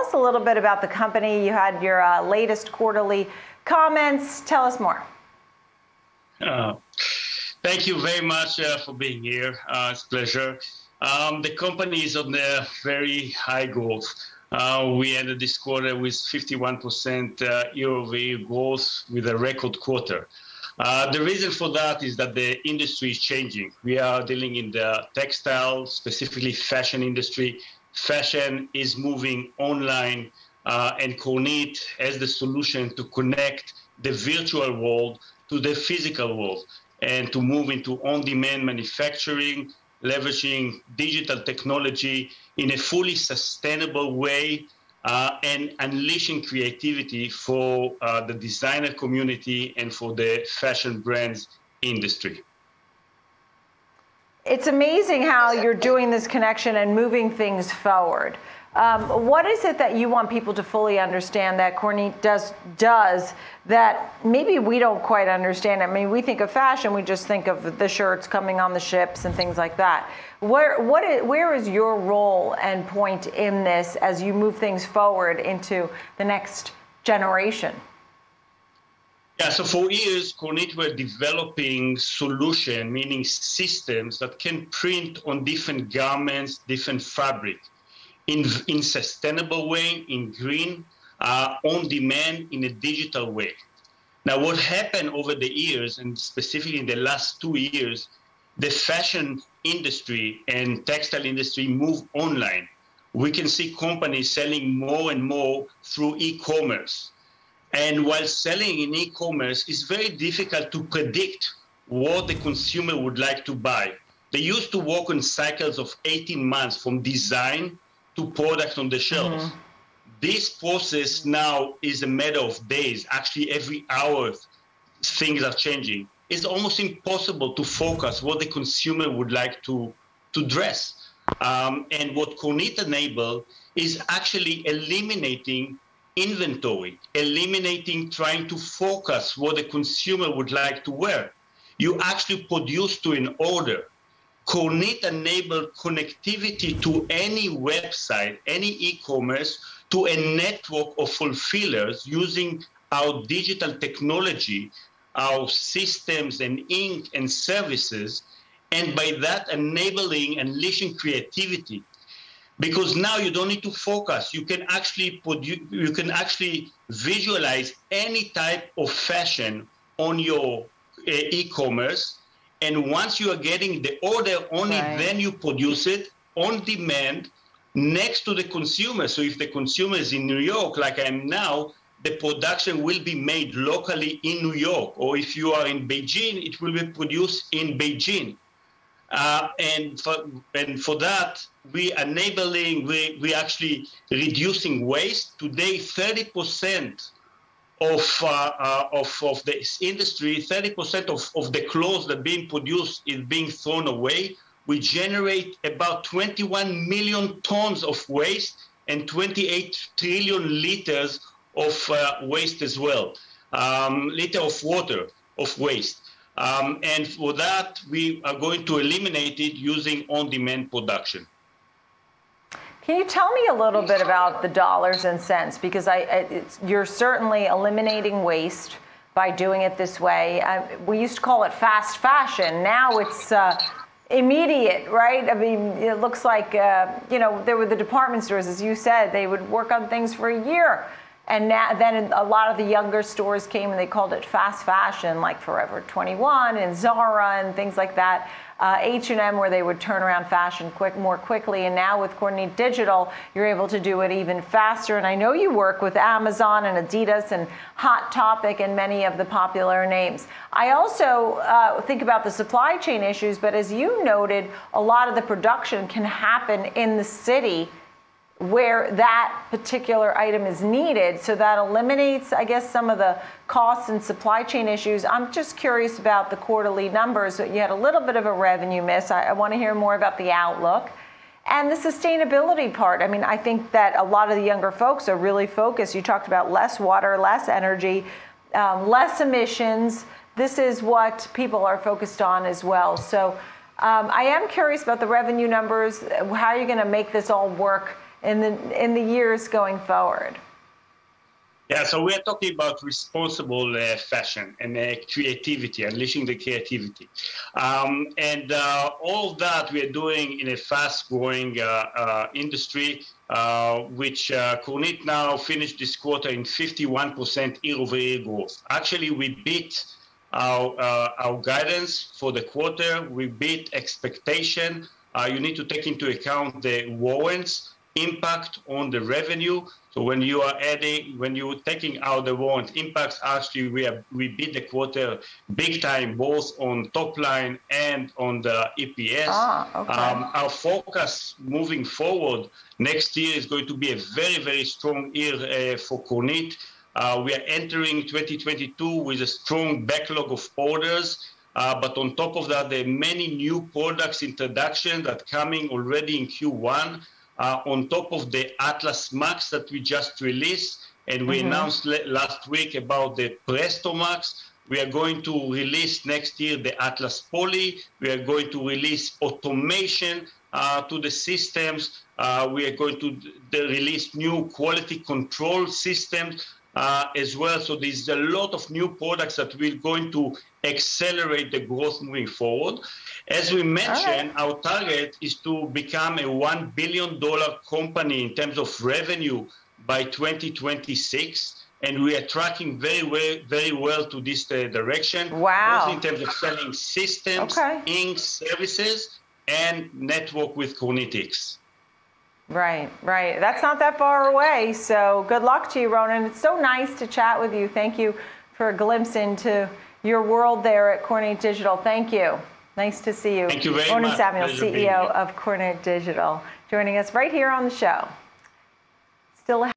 us a little bit about the company. You had your uh, latest quarterly comments. Tell us more. Uh, thank you very much uh, for being here. Uh, it's a pleasure. Um, the company is on a very high growth. Uh, we ended this quarter with 51% uh, year-over-year growth with a record quarter. Uh, the reason for that is that the industry is changing. We are dealing in the textile, specifically fashion industry. Fashion is moving online, uh, and Kornit has the solution to connect the virtual world to the physical world and to move into on-demand manufacturing, leveraging digital technology in a fully sustainable way uh, and unleashing creativity for uh, the designer community and for the fashion brands industry. It's amazing how you're doing this connection and moving things forward. Um, what is it that you want people to fully understand that Kornit does does that maybe we don't quite understand? I mean, we think of fashion, we just think of the shirts coming on the ships and things like that. Where what is, where is your role and point in this as you move things forward into the next generation? Yeah, so for years, Kornit were developing solution, meaning systems that can print on different garments, different fabric in, in sustainable way, in green, uh, on demand, in a digital way. Now, what happened over the years, and specifically in the last two years, the fashion industry and textile industry move online. We can see companies selling more and more through e-commerce. And while selling in e-commerce, it's very difficult to predict what the consumer would like to buy. They used to work on cycles of 18 months from design to product on the shelves. Mm-hmm. This process now is a matter of days. Actually, every hour things are changing. It's almost impossible to focus what the consumer would like to, to dress. Um, and what Kornit enable is actually eliminating inventory, eliminating trying to focus what the consumer would like to wear. You actually produce to an order. Kornit enable connectivity to any website, any e-commerce, to a network of fulfillers using our digital technology, our systems and ink and services, and by that enabling and unleashing creativity. Because now you don't need to focus. You can actually produce, you can actually visualize any type of fashion on your uh, e-commerce and once you are getting the order, only right. then you produce it on demand next to the consumer. So if the consumer is in New York, like I am now, the production will be made locally in New York. Or if you are in Beijing, it will be produced in Beijing. Uh, and for and for that, we enabling we we actually reducing waste. Today, 30 percent of, uh, uh, of, of this industry, 30% of, of the clothes that being produced is being thrown away. We generate about 21 million tons of waste and 28 trillion liters of uh, waste as well, um, liter of water of waste. Um, and for that, we are going to eliminate it using on-demand production. Can you tell me a little bit about the dollars and cents? Because I, you're certainly eliminating waste by doing it this way. We used to call it fast fashion. Now it's uh, immediate, right? I mean, it looks like, uh, you know, there were the department stores, as you said, they would work on things for a year. And now, then a lot of the younger stores came and they called it fast fashion, like Forever 21 and Zara and things like that. Uh, H&M where they would turn around fashion quick more quickly. And now with Kornit Digital you're able to do it even faster. And I know you work with Amazon and Adidas and Hot Topic and many of the popular names. I also uh, think about the supply chain issues but as you noted a lot of the production can happen in the city where that particular item is needed. So that eliminates, I guess, some of the costs and supply chain issues. I'm just curious about the quarterly numbers. You had a little bit of a revenue miss. I, I want to hear more about the outlook. And the sustainability part. I mean, I think that a lot of the younger folks are really focused. You talked about less water, less energy, um, less emissions. This is what people are focused on as well. So um, I am curious about the revenue numbers. How are you going to make this all work in the in the years going forward? Yeah, so we're talking about responsible uh, fashion and uh, creativity, unleashing the creativity. Um, and uh, all that we are doing in a fast growing uh, uh, industry, uh, which Kornit now finished this quarter in 51% year over year growth. Actually, we beat our, our guidance for the quarter, we beat expectation. you need to take into account the warrants impact on the revenue. So when you are adding, when you're taking out the warrant impacts, actually we have, we beat the quarter big time, both on top line and on the EPS. Ah, okay. Um, our focus moving forward next year is going to be a very, very strong year uh, for Kornit. Uh, we are entering 2022 with a strong backlog of orders. Uh, but on top of that, there are many new products introduction that coming already in Q1 uh, on top of the Atlas Max that we just released. And we mm-hmm. announced last week about the Presto Max. We are going to release next year the Atlas Poly. We are going to release automation uh, to the systems. Uh, we are going to release new quality control systems uh, as well. So there's a lot of new products that we're going to accelerate the growth moving forward. As we mentioned, right. our target is to become a $1 billion company in terms of revenue by 2026. And we are tracking very well, very well to this uh, direction. Wow. Both in terms of selling systems, okay. ink, services, and network with KornitX. Right, right. That's not that far away. So good luck to you, Ronen. It's so nice to chat with you. Thank you for a glimpse into your world there at Kornit Digital. Thank you. Nice to see you. Thank you very Ronen much. Samuel, CEO of Kornit Digital, joining us right here on the show. Still